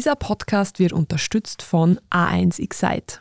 Dieser Podcast wird unterstützt von A1 Excite.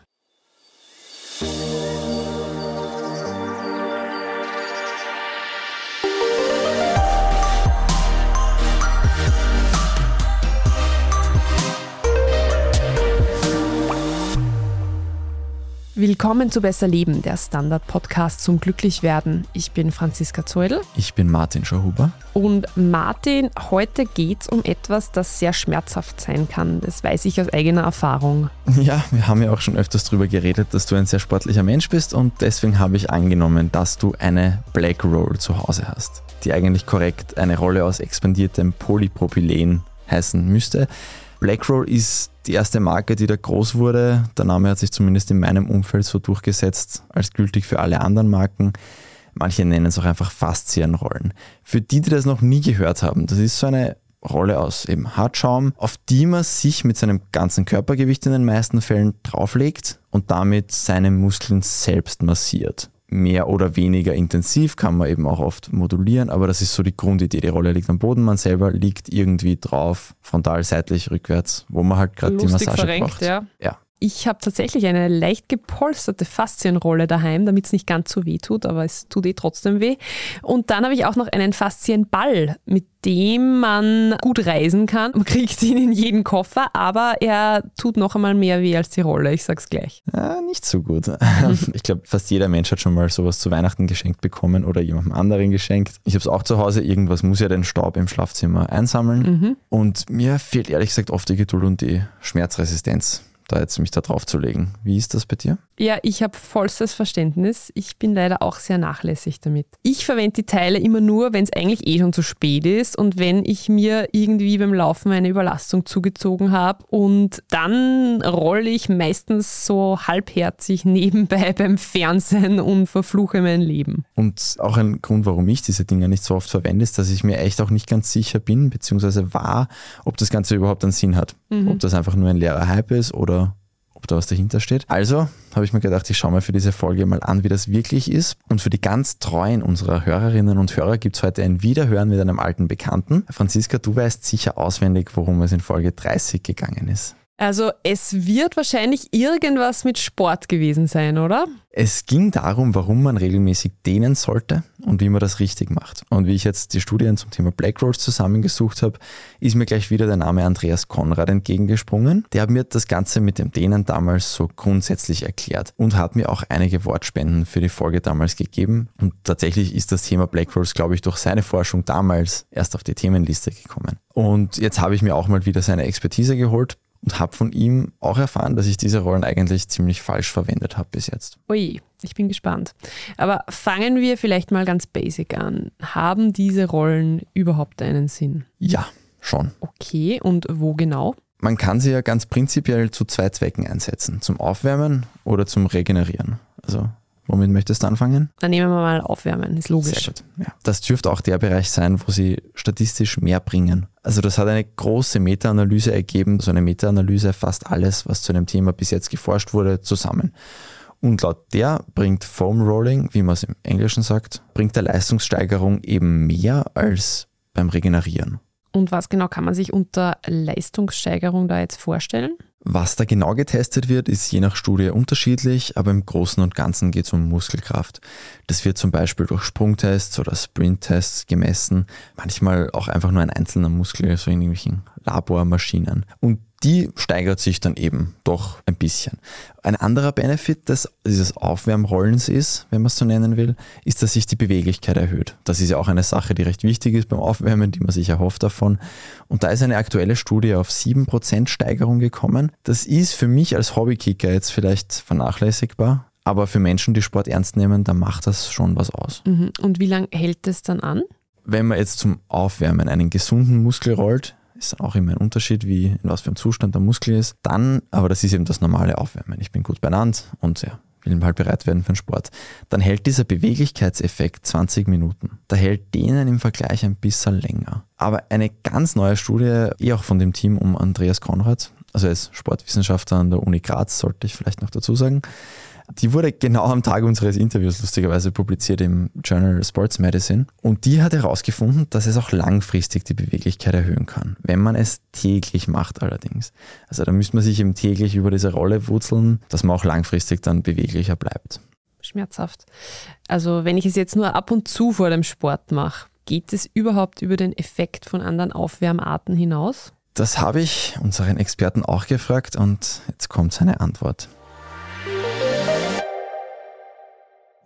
Willkommen zu Besser Leben, der Standard-Podcast zum Glücklichwerden. Ich bin Franziska Zeudel. Ich bin Martin Schauhuber. Und Martin, heute geht es um etwas, das sehr schmerzhaft sein kann. Das weiß ich aus eigener Erfahrung. Ja, wir haben ja auch schon öfters darüber geredet, dass du ein sehr sportlicher Mensch bist und deswegen habe ich angenommen, dass du eine Black Roll zu Hause hast, die eigentlich korrekt eine Rolle aus expandiertem Polypropylen heißen müsste. Blackroll ist die erste Marke, die da groß wurde. Der Name hat sich zumindest in meinem Umfeld so durchgesetzt als gültig für alle anderen Marken. Manche nennen es auch einfach Faszienrollen. Für die, die das noch nie gehört haben, das ist so eine Rolle aus eben Hartschaum, auf die man sich mit seinem ganzen Körpergewicht in den meisten Fällen drauflegt und damit seine Muskeln selbst massiert mehr oder weniger intensiv, kann man eben auch oft modulieren, aber das ist so die Grundidee. Die Rolle liegt am Boden, man selber liegt irgendwie drauf, frontal, seitlich, rückwärts, wo man halt gerade die Massage verrenkt, braucht. Ja. ja. Ich habe tatsächlich eine leicht gepolsterte Faszienrolle daheim, damit es nicht ganz so weh tut, aber es tut eh trotzdem weh. Und dann habe ich auch noch einen Faszienball, mit dem man gut reisen kann. Man kriegt ihn in jeden Koffer, aber er tut noch einmal mehr weh als die Rolle, ich sag's gleich. Ja, nicht so gut. ich glaube, fast jeder Mensch hat schon mal sowas zu Weihnachten geschenkt bekommen oder jemandem anderen geschenkt. Ich habe es auch zu Hause, irgendwas muss ja den Staub im Schlafzimmer einsammeln. Mhm. Und mir fehlt ehrlich gesagt oft die Geduld und die Schmerzresistenz da jetzt mich da drauf zu legen. Wie ist das bei dir? Ja, ich habe vollstes Verständnis. Ich bin leider auch sehr nachlässig damit. Ich verwende die Teile immer nur, wenn es eigentlich eh schon zu spät ist und wenn ich mir irgendwie beim Laufen eine Überlastung zugezogen habe und dann rolle ich meistens so halbherzig nebenbei beim Fernsehen und verfluche mein Leben. Und auch ein Grund, warum ich diese Dinge nicht so oft verwende, ist, dass ich mir echt auch nicht ganz sicher bin, beziehungsweise war, ob das Ganze überhaupt einen Sinn hat. Mhm. Ob das einfach nur ein leerer Hype ist oder ob da was dahinter steht. Also habe ich mir gedacht, ich schaue mal für diese Folge mal an, wie das wirklich ist. Und für die ganz treuen unserer Hörerinnen und Hörer gibt es heute ein Wiederhören mit einem alten Bekannten. Franziska, du weißt sicher auswendig, worum es in Folge 30 gegangen ist. Also es wird wahrscheinlich irgendwas mit Sport gewesen sein, oder? Es ging darum, warum man regelmäßig dehnen sollte und wie man das richtig macht. Und wie ich jetzt die Studien zum Thema Black Rolls zusammengesucht habe, ist mir gleich wieder der Name Andreas Konrad entgegengesprungen. Der hat mir das Ganze mit dem Dehnen damals so grundsätzlich erklärt und hat mir auch einige Wortspenden für die Folge damals gegeben. Und tatsächlich ist das Thema Black Rolls, glaube ich, durch seine Forschung damals erst auf die Themenliste gekommen. Und jetzt habe ich mir auch mal wieder seine Expertise geholt und habe von ihm auch erfahren, dass ich diese Rollen eigentlich ziemlich falsch verwendet habe bis jetzt. Ui, ich bin gespannt. Aber fangen wir vielleicht mal ganz basic an. Haben diese Rollen überhaupt einen Sinn? Ja, schon. Okay, und wo genau? Man kann sie ja ganz prinzipiell zu zwei Zwecken einsetzen. Zum Aufwärmen oder zum Regenerieren. Also Womit möchtest du anfangen? Dann nehmen wir mal Aufwärmen, ist logisch. Sehr gut. Ja. Das dürfte auch der Bereich sein, wo sie statistisch mehr bringen. Also das hat eine große Meta-Analyse ergeben. So eine Meta-Analyse fasst alles, was zu einem Thema bis jetzt geforscht wurde, zusammen. Und laut der bringt Foam Rolling, wie man es im Englischen sagt, bringt der Leistungssteigerung eben mehr als beim Regenerieren. Und was genau kann man sich unter Leistungssteigerung da jetzt vorstellen? Was da genau getestet wird, ist je nach Studie unterschiedlich, aber im Großen und Ganzen geht es um Muskelkraft. Das wird zum Beispiel durch Sprungtests oder Sprinttests gemessen, manchmal auch einfach nur ein einzelner Muskel, so in irgendwelchen Labormaschinen. Und die steigert sich dann eben doch ein bisschen. Ein anderer Benefit des, dieses Aufwärmrollens ist, wenn man es so nennen will, ist, dass sich die Beweglichkeit erhöht. Das ist ja auch eine Sache, die recht wichtig ist beim Aufwärmen, die man sich erhofft davon. Und da ist eine aktuelle Studie auf 7% Steigerung gekommen. Das ist für mich als Hobbykicker jetzt vielleicht vernachlässigbar, aber für Menschen, die Sport ernst nehmen, da macht das schon was aus. Mhm. Und wie lange hält es dann an? Wenn man jetzt zum Aufwärmen einen gesunden Muskel rollt, ist auch immer ein Unterschied, wie in was für einem Zustand der Muskel ist. Dann, aber das ist eben das normale Aufwärmen. Ich bin gut benannt und ja, will halt bereit werden für den Sport. Dann hält dieser Beweglichkeitseffekt 20 Minuten. Da hält denen im Vergleich ein bisschen länger. Aber eine ganz neue Studie, eh auch von dem Team um Andreas Konrad, also ist Sportwissenschaftler an der Uni Graz, sollte ich vielleicht noch dazu sagen, Die wurde genau am Tag unseres Interviews lustigerweise publiziert im Journal Sports Medicine. Und die hat herausgefunden, dass es auch langfristig die Beweglichkeit erhöhen kann, wenn man es täglich macht allerdings. Also da müsste man sich eben täglich über diese Rolle wurzeln, dass man auch langfristig dann beweglicher bleibt. Schmerzhaft. Also wenn ich es jetzt nur ab und zu vor dem Sport mache, geht es überhaupt über den Effekt von anderen Aufwärmarten hinaus? Das habe ich unseren Experten auch gefragt und jetzt kommt seine Antwort.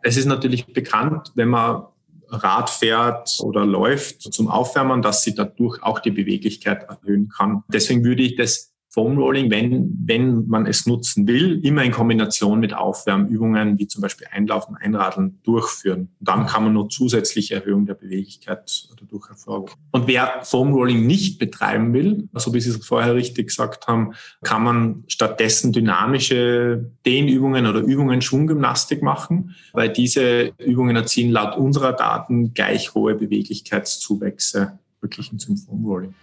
Es ist natürlich bekannt, wenn man Rad fährt oder läuft zum Aufwärmen, dass sie dadurch auch die Beweglichkeit erhöhen kann. Deswegen würde ich das Foam Rolling, wenn, wenn man es nutzen will, immer in Kombination mit Aufwärmübungen wie zum Beispiel Einlaufen, Einradeln durchführen. Und dann kann man noch zusätzliche Erhöhung der Beweglichkeit dadurch hervorrufen. Und wer Foam Rolling nicht betreiben will, also wie Sie es vorher richtig gesagt haben, kann man stattdessen dynamische Dehnübungen oder Übungen Schwunggymnastik machen, weil diese Übungen erzielen laut unserer Daten gleich hohe Beweglichkeitszuwächse wirklich zum Foam Rolling.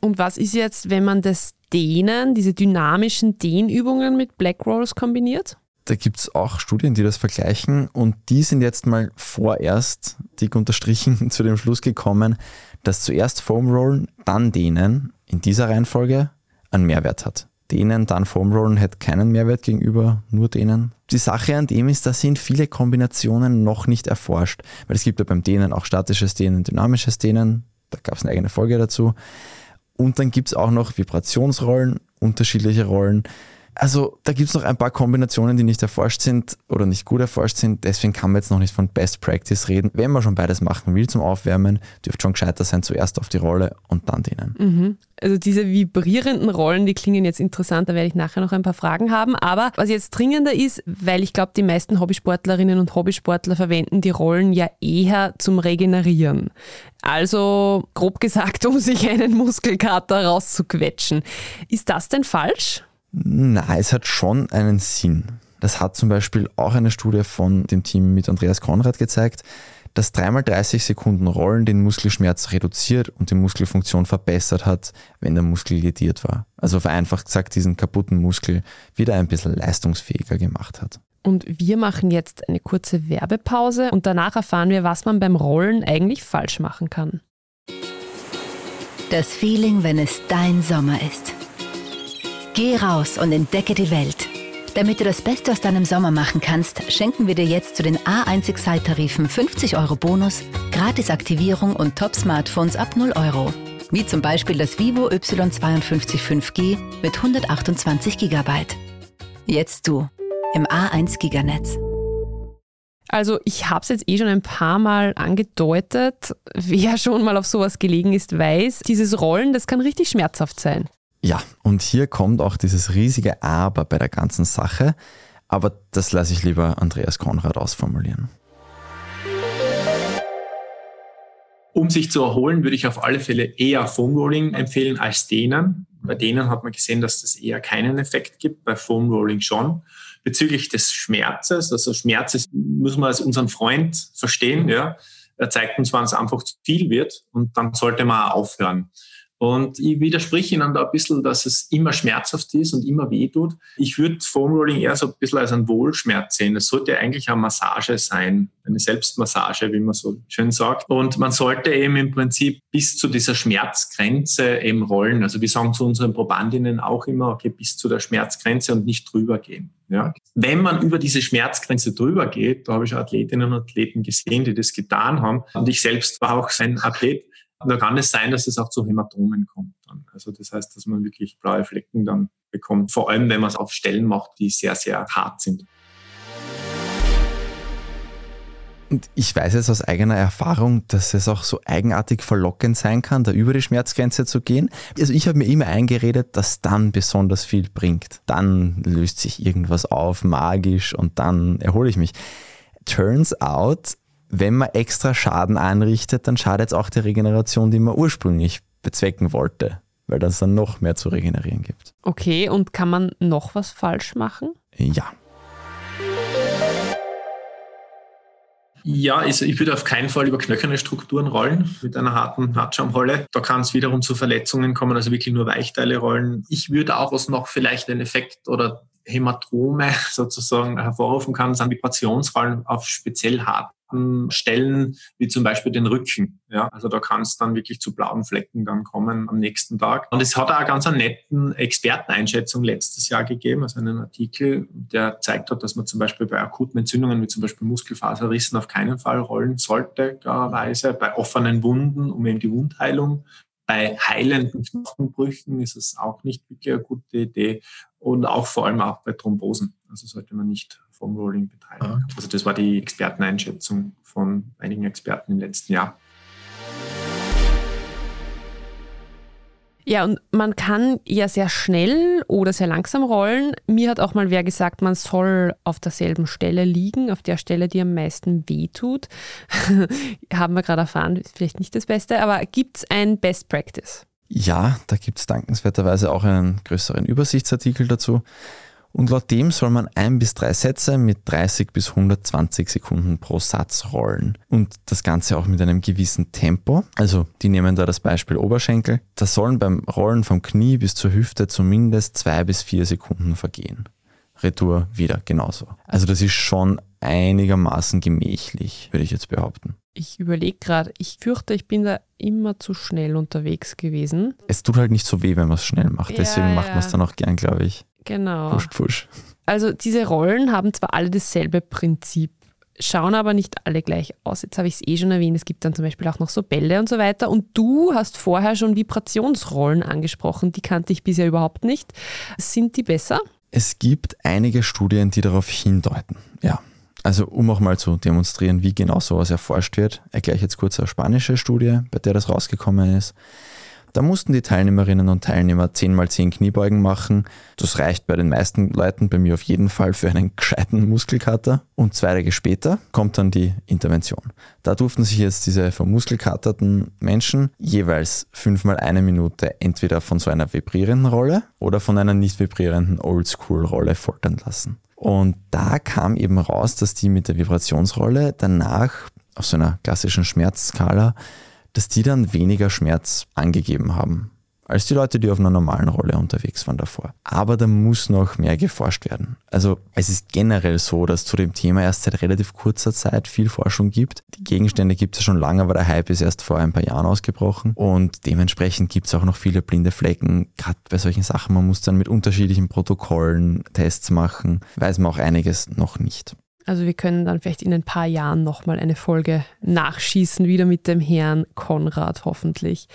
Und was ist jetzt, wenn man das Dehnen, diese dynamischen Dehnübungen mit Black Rolls kombiniert? Da gibt es auch Studien, die das vergleichen und die sind jetzt mal vorerst, dick unterstrichen, zu dem Schluss gekommen, dass zuerst Foam Rollen, dann Dehnen in dieser Reihenfolge einen Mehrwert hat. Dehnen, dann Foam Rollen hätte keinen Mehrwert gegenüber nur Dehnen. Die Sache an dem ist, da sind viele Kombinationen noch nicht erforscht, weil es gibt ja beim Dehnen auch statisches Dehnen, dynamisches Dehnen, da gab es eine eigene Folge dazu. Und dann gibt es auch noch Vibrationsrollen, unterschiedliche Rollen. Also da gibt es noch ein paar Kombinationen, die nicht erforscht sind oder nicht gut erforscht sind. Deswegen kann man jetzt noch nicht von Best Practice reden. Wenn man schon beides machen will zum Aufwärmen, dürfte schon gescheiter sein, zuerst auf die Rolle und dann denen. Mhm. Also diese vibrierenden Rollen, die klingen jetzt interessant, da werde ich nachher noch ein paar Fragen haben. Aber was jetzt dringender ist, weil ich glaube, die meisten Hobbysportlerinnen und Hobbysportler verwenden die Rollen ja eher zum Regenerieren. Also grob gesagt, um sich einen Muskelkater rauszuquetschen. Ist das denn falsch? Na, es hat schon einen Sinn. Das hat zum Beispiel auch eine Studie von dem Team mit Andreas Konrad gezeigt, dass dreimal 30 Sekunden Rollen den Muskelschmerz reduziert und die Muskelfunktion verbessert hat, wenn der Muskel lediert war. Also vereinfacht gesagt, diesen kaputten Muskel wieder ein bisschen leistungsfähiger gemacht hat. Und wir machen jetzt eine kurze Werbepause und danach erfahren wir, was man beim Rollen eigentlich falsch machen kann. Das Feeling, wenn es dein Sommer ist. Geh raus und entdecke die Welt. Damit du das Beste aus deinem Sommer machen kannst, schenken wir dir jetzt zu den A1 Excite-Tarifen 50 Euro Bonus, Gratis-Aktivierung und Top-Smartphones ab 0 Euro. Wie zum Beispiel das Vivo Y52 5G mit 128 GB. Jetzt du im A1 Giganetz. Also ich habe es jetzt eh schon ein paar Mal angedeutet. Wer schon mal auf sowas gelegen ist, weiß, dieses Rollen, das kann richtig schmerzhaft sein. Ja, und hier kommt auch dieses riesige Aber bei der ganzen Sache, aber das lasse ich lieber Andreas Konrad ausformulieren. Um sich zu erholen, würde ich auf alle Fälle eher Foam Rolling empfehlen als Dehnen. Bei denen hat man gesehen, dass das eher keinen Effekt gibt, bei Foam Rolling schon. Bezüglich des Schmerzes, also Schmerz ist, muss man als unseren Freund verstehen, ja. Er zeigt uns, wann es einfach zu viel wird und dann sollte man aufhören. Und ich widerspreche Ihnen da ein bisschen, dass es immer schmerzhaft ist und immer weh tut. Ich würde Foam Rolling eher so ein bisschen als ein Wohlschmerz sehen. Es sollte eigentlich eine Massage sein, eine Selbstmassage, wie man so schön sagt. Und man sollte eben im Prinzip bis zu dieser Schmerzgrenze eben rollen. Also wir sagen zu unseren Probandinnen auch immer, okay, bis zu der Schmerzgrenze und nicht drüber gehen. Ja. Wenn man über diese Schmerzgrenze drüber geht, da habe ich Athletinnen und Athleten gesehen, die das getan haben. Und ich selbst war auch ein Athlet da kann es sein, dass es auch zu Hämatomen kommt. Dann. Also das heißt, dass man wirklich blaue Flecken dann bekommt, vor allem wenn man es auf Stellen macht, die sehr, sehr hart sind. Und ich weiß jetzt aus eigener Erfahrung, dass es auch so eigenartig verlockend sein kann, da über die Schmerzgrenze zu gehen. Also ich habe mir immer eingeredet, dass dann besonders viel bringt. Dann löst sich irgendwas auf, magisch und dann erhole ich mich. Turns out, wenn man extra Schaden anrichtet, dann schadet es auch der Regeneration, die man ursprünglich bezwecken wollte, weil das dann noch mehr zu regenerieren gibt. Okay, und kann man noch was falsch machen? Ja. Ja, also ich würde auf keinen Fall über knöcherne Strukturen rollen mit einer harten Hartschaumrolle. Da kann es wiederum zu Verletzungen kommen, also wirklich nur Weichteile rollen. Ich würde auch, was noch vielleicht einen Effekt oder Hämatome sozusagen hervorrufen kann, sind Vibrationsrollen auf speziell harten Stellen, wie zum Beispiel den Rücken. Ja, also da kann es dann wirklich zu blauen Flecken dann kommen am nächsten Tag. Und es hat auch ganz eine netten Experteneinschätzung letztes Jahr gegeben, also einen Artikel, der zeigt hat, dass man zum Beispiel bei akuten Entzündungen wie zum Beispiel Muskelfaserrissen auf keinen Fall rollen sollte, klarerweise. Bei offenen Wunden, um eben die Wundheilung bei heilenden Knochenbrüchen ist es auch nicht wirklich eine gute Idee und auch vor allem auch bei Thrombosen. Also sollte man nicht vom Rolling betreiben. Ah. Also das war die Experteneinschätzung von einigen Experten im letzten Jahr. Ja, und man kann ja sehr schnell oder sehr langsam rollen. Mir hat auch mal wer gesagt, man soll auf derselben Stelle liegen, auf der Stelle, die am meisten wehtut. Haben wir gerade erfahren, ist vielleicht nicht das Beste, aber gibt es ein Best Practice? Ja, da gibt es dankenswerterweise auch einen größeren Übersichtsartikel dazu. Und laut dem soll man ein bis drei Sätze mit 30 bis 120 Sekunden pro Satz rollen. Und das Ganze auch mit einem gewissen Tempo. Also die nehmen da das Beispiel Oberschenkel. Da sollen beim Rollen vom Knie bis zur Hüfte zumindest zwei bis vier Sekunden vergehen. Retour wieder genauso. Also das ist schon einigermaßen gemächlich, würde ich jetzt behaupten. Ich überlege gerade, ich fürchte, ich bin da immer zu schnell unterwegs gewesen. Es tut halt nicht so weh, wenn man es schnell macht. Deswegen ja, macht man es dann auch gern, glaube ich. Genau. Push, push. Also diese Rollen haben zwar alle dasselbe Prinzip, schauen aber nicht alle gleich aus. Jetzt habe ich es eh schon erwähnt, es gibt dann zum Beispiel auch noch so Bälle und so weiter. Und du hast vorher schon Vibrationsrollen angesprochen, die kannte ich bisher überhaupt nicht. Sind die besser? Es gibt einige Studien, die darauf hindeuten, ja. Also um auch mal zu demonstrieren, wie genau sowas erforscht wird, erkläre ich jetzt kurz eine spanische Studie, bei der das rausgekommen ist. Da mussten die Teilnehmerinnen und Teilnehmer 10 mal 10 Kniebeugen machen. Das reicht bei den meisten Leuten, bei mir auf jeden Fall für einen gescheiten Muskelkater. Und zwei Tage später kommt dann die Intervention. Da durften sich jetzt diese vermuskelkaterten Menschen jeweils fünfmal eine Minute entweder von so einer vibrierenden Rolle oder von einer nicht vibrierenden Oldschool-Rolle foltern lassen. Und da kam eben raus, dass die mit der Vibrationsrolle danach auf so einer klassischen Schmerzskala dass die dann weniger Schmerz angegeben haben als die Leute, die auf einer normalen Rolle unterwegs waren davor. Aber da muss noch mehr geforscht werden. Also es ist generell so, dass zu dem Thema erst seit relativ kurzer Zeit viel Forschung gibt. Die Gegenstände gibt es ja schon lange, aber der Hype ist erst vor ein paar Jahren ausgebrochen. Und dementsprechend gibt es auch noch viele blinde Flecken. Gerade bei solchen Sachen, man muss dann mit unterschiedlichen Protokollen Tests machen, weiß man auch einiges noch nicht. Also wir können dann vielleicht in ein paar Jahren nochmal eine Folge nachschießen, wieder mit dem Herrn Konrad hoffentlich.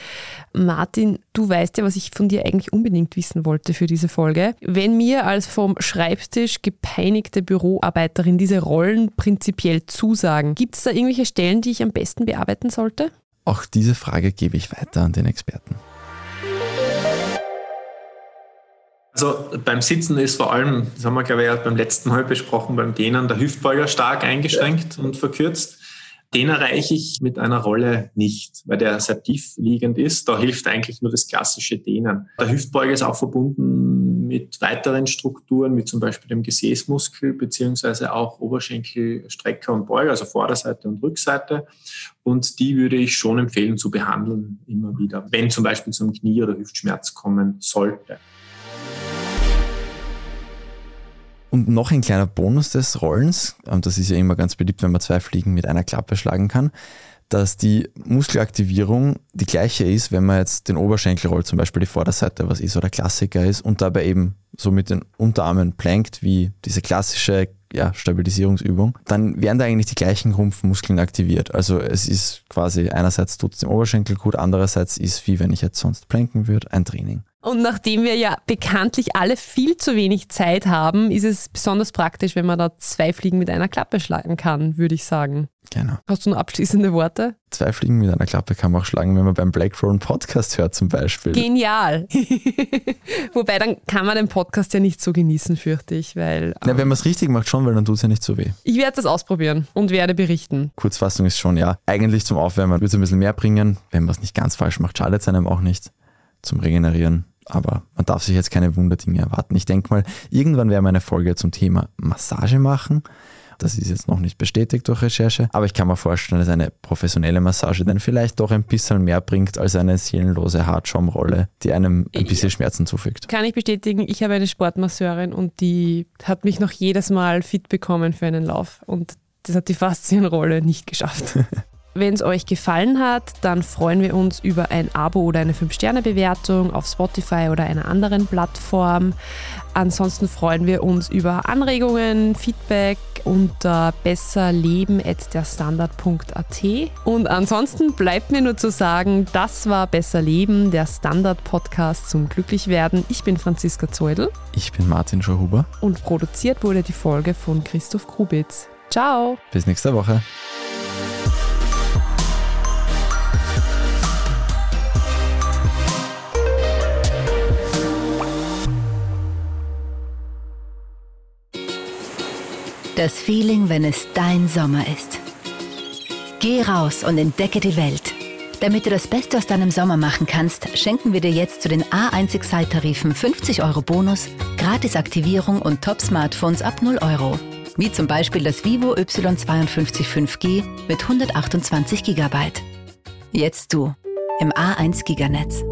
Martin, du weißt ja, was ich von dir eigentlich unbedingt wissen wollte für diese Folge. Wenn mir als vom Schreibtisch gepeinigte Büroarbeiterin diese Rollen prinzipiell zusagen, gibt es da irgendwelche Stellen, die ich am besten bearbeiten sollte? Auch diese Frage gebe ich weiter an den Experten. Also beim Sitzen ist vor allem, das haben wir glaube ich ja beim letzten Mal besprochen, beim Dehnen der Hüftbeuger stark eingeschränkt und verkürzt. Den erreiche ich mit einer Rolle nicht, weil der sehr tief liegend ist. Da hilft eigentlich nur das klassische Dehnen. Der Hüftbeuger ist auch verbunden mit weiteren Strukturen, wie zum Beispiel dem Gesäßmuskel, beziehungsweise auch Oberschenkelstrecker und Beuger, also Vorderseite und Rückseite. Und die würde ich schon empfehlen zu behandeln, immer wieder, wenn zum Beispiel zum Knie- oder Hüftschmerz kommen sollte. Und noch ein kleiner Bonus des Rollens, und das ist ja immer ganz beliebt, wenn man zwei Fliegen mit einer Klappe schlagen kann, dass die Muskelaktivierung die gleiche ist, wenn man jetzt den Oberschenkel rollt, zum Beispiel die Vorderseite, was ist oder Klassiker ist, und dabei eben so mit den Unterarmen plankt, wie diese klassische ja, Stabilisierungsübung, dann werden da eigentlich die gleichen Rumpfmuskeln aktiviert. Also es ist quasi einerseits tut es dem Oberschenkel gut, andererseits ist, wie wenn ich jetzt sonst planken würde, ein Training. Und nachdem wir ja bekanntlich alle viel zu wenig Zeit haben, ist es besonders praktisch, wenn man da zwei Fliegen mit einer Klappe schlagen kann, würde ich sagen. Genau. Hast du noch abschließende Worte? Zwei Fliegen mit einer Klappe kann man auch schlagen, wenn man beim Black Roll Podcast hört zum Beispiel. Genial. Wobei, dann kann man den Podcast ja nicht so genießen, fürchte ich, weil... Na, wenn man es richtig macht schon, weil dann tut es ja nicht so weh. Ich werde das ausprobieren und werde berichten. Kurzfassung ist schon, ja, eigentlich zum Aufwärmen würde es ein bisschen mehr bringen. Wenn man es nicht ganz falsch macht, schadet es einem auch nicht. Zum Regenerieren aber man darf sich jetzt keine Wunderdinge erwarten. Ich denke mal, irgendwann werden wir eine Folge zum Thema Massage machen Das ist jetzt noch nicht bestätigt durch Recherche, aber ich kann mir vorstellen, dass eine professionelle Massage dann vielleicht doch ein bisschen mehr bringt als eine seelenlose Hartschaumrolle, die einem ein bisschen Schmerzen zufügt. Kann ich bestätigen, ich habe eine Sportmasseurin und die hat mich noch jedes Mal fit bekommen für einen Lauf und das hat die Faszienrolle nicht geschafft. Wenn es euch gefallen hat, dann freuen wir uns über ein Abo oder eine 5-Sterne-Bewertung auf Spotify oder einer anderen Plattform. Ansonsten freuen wir uns über Anregungen, Feedback unter besserleben.derstandard.at. Und ansonsten bleibt mir nur zu sagen, das war Besser Leben, der Standard-Podcast zum Glücklichwerden. Ich bin Franziska Zeudel. Ich bin Martin Schauhuber. Und produziert wurde die Folge von Christoph Krubitz. Ciao. Bis nächste Woche. Das Feeling, wenn es dein Sommer ist. Geh raus und entdecke die Welt. Damit du das Beste aus deinem Sommer machen kannst, schenken wir dir jetzt zu den A1 Excite-Tarifen 50 Euro Bonus, Gratis-Aktivierung und Top-Smartphones ab 0 Euro. Wie zum Beispiel das Vivo Y52 5G mit 128 GB. Jetzt du im A1 Giganetz.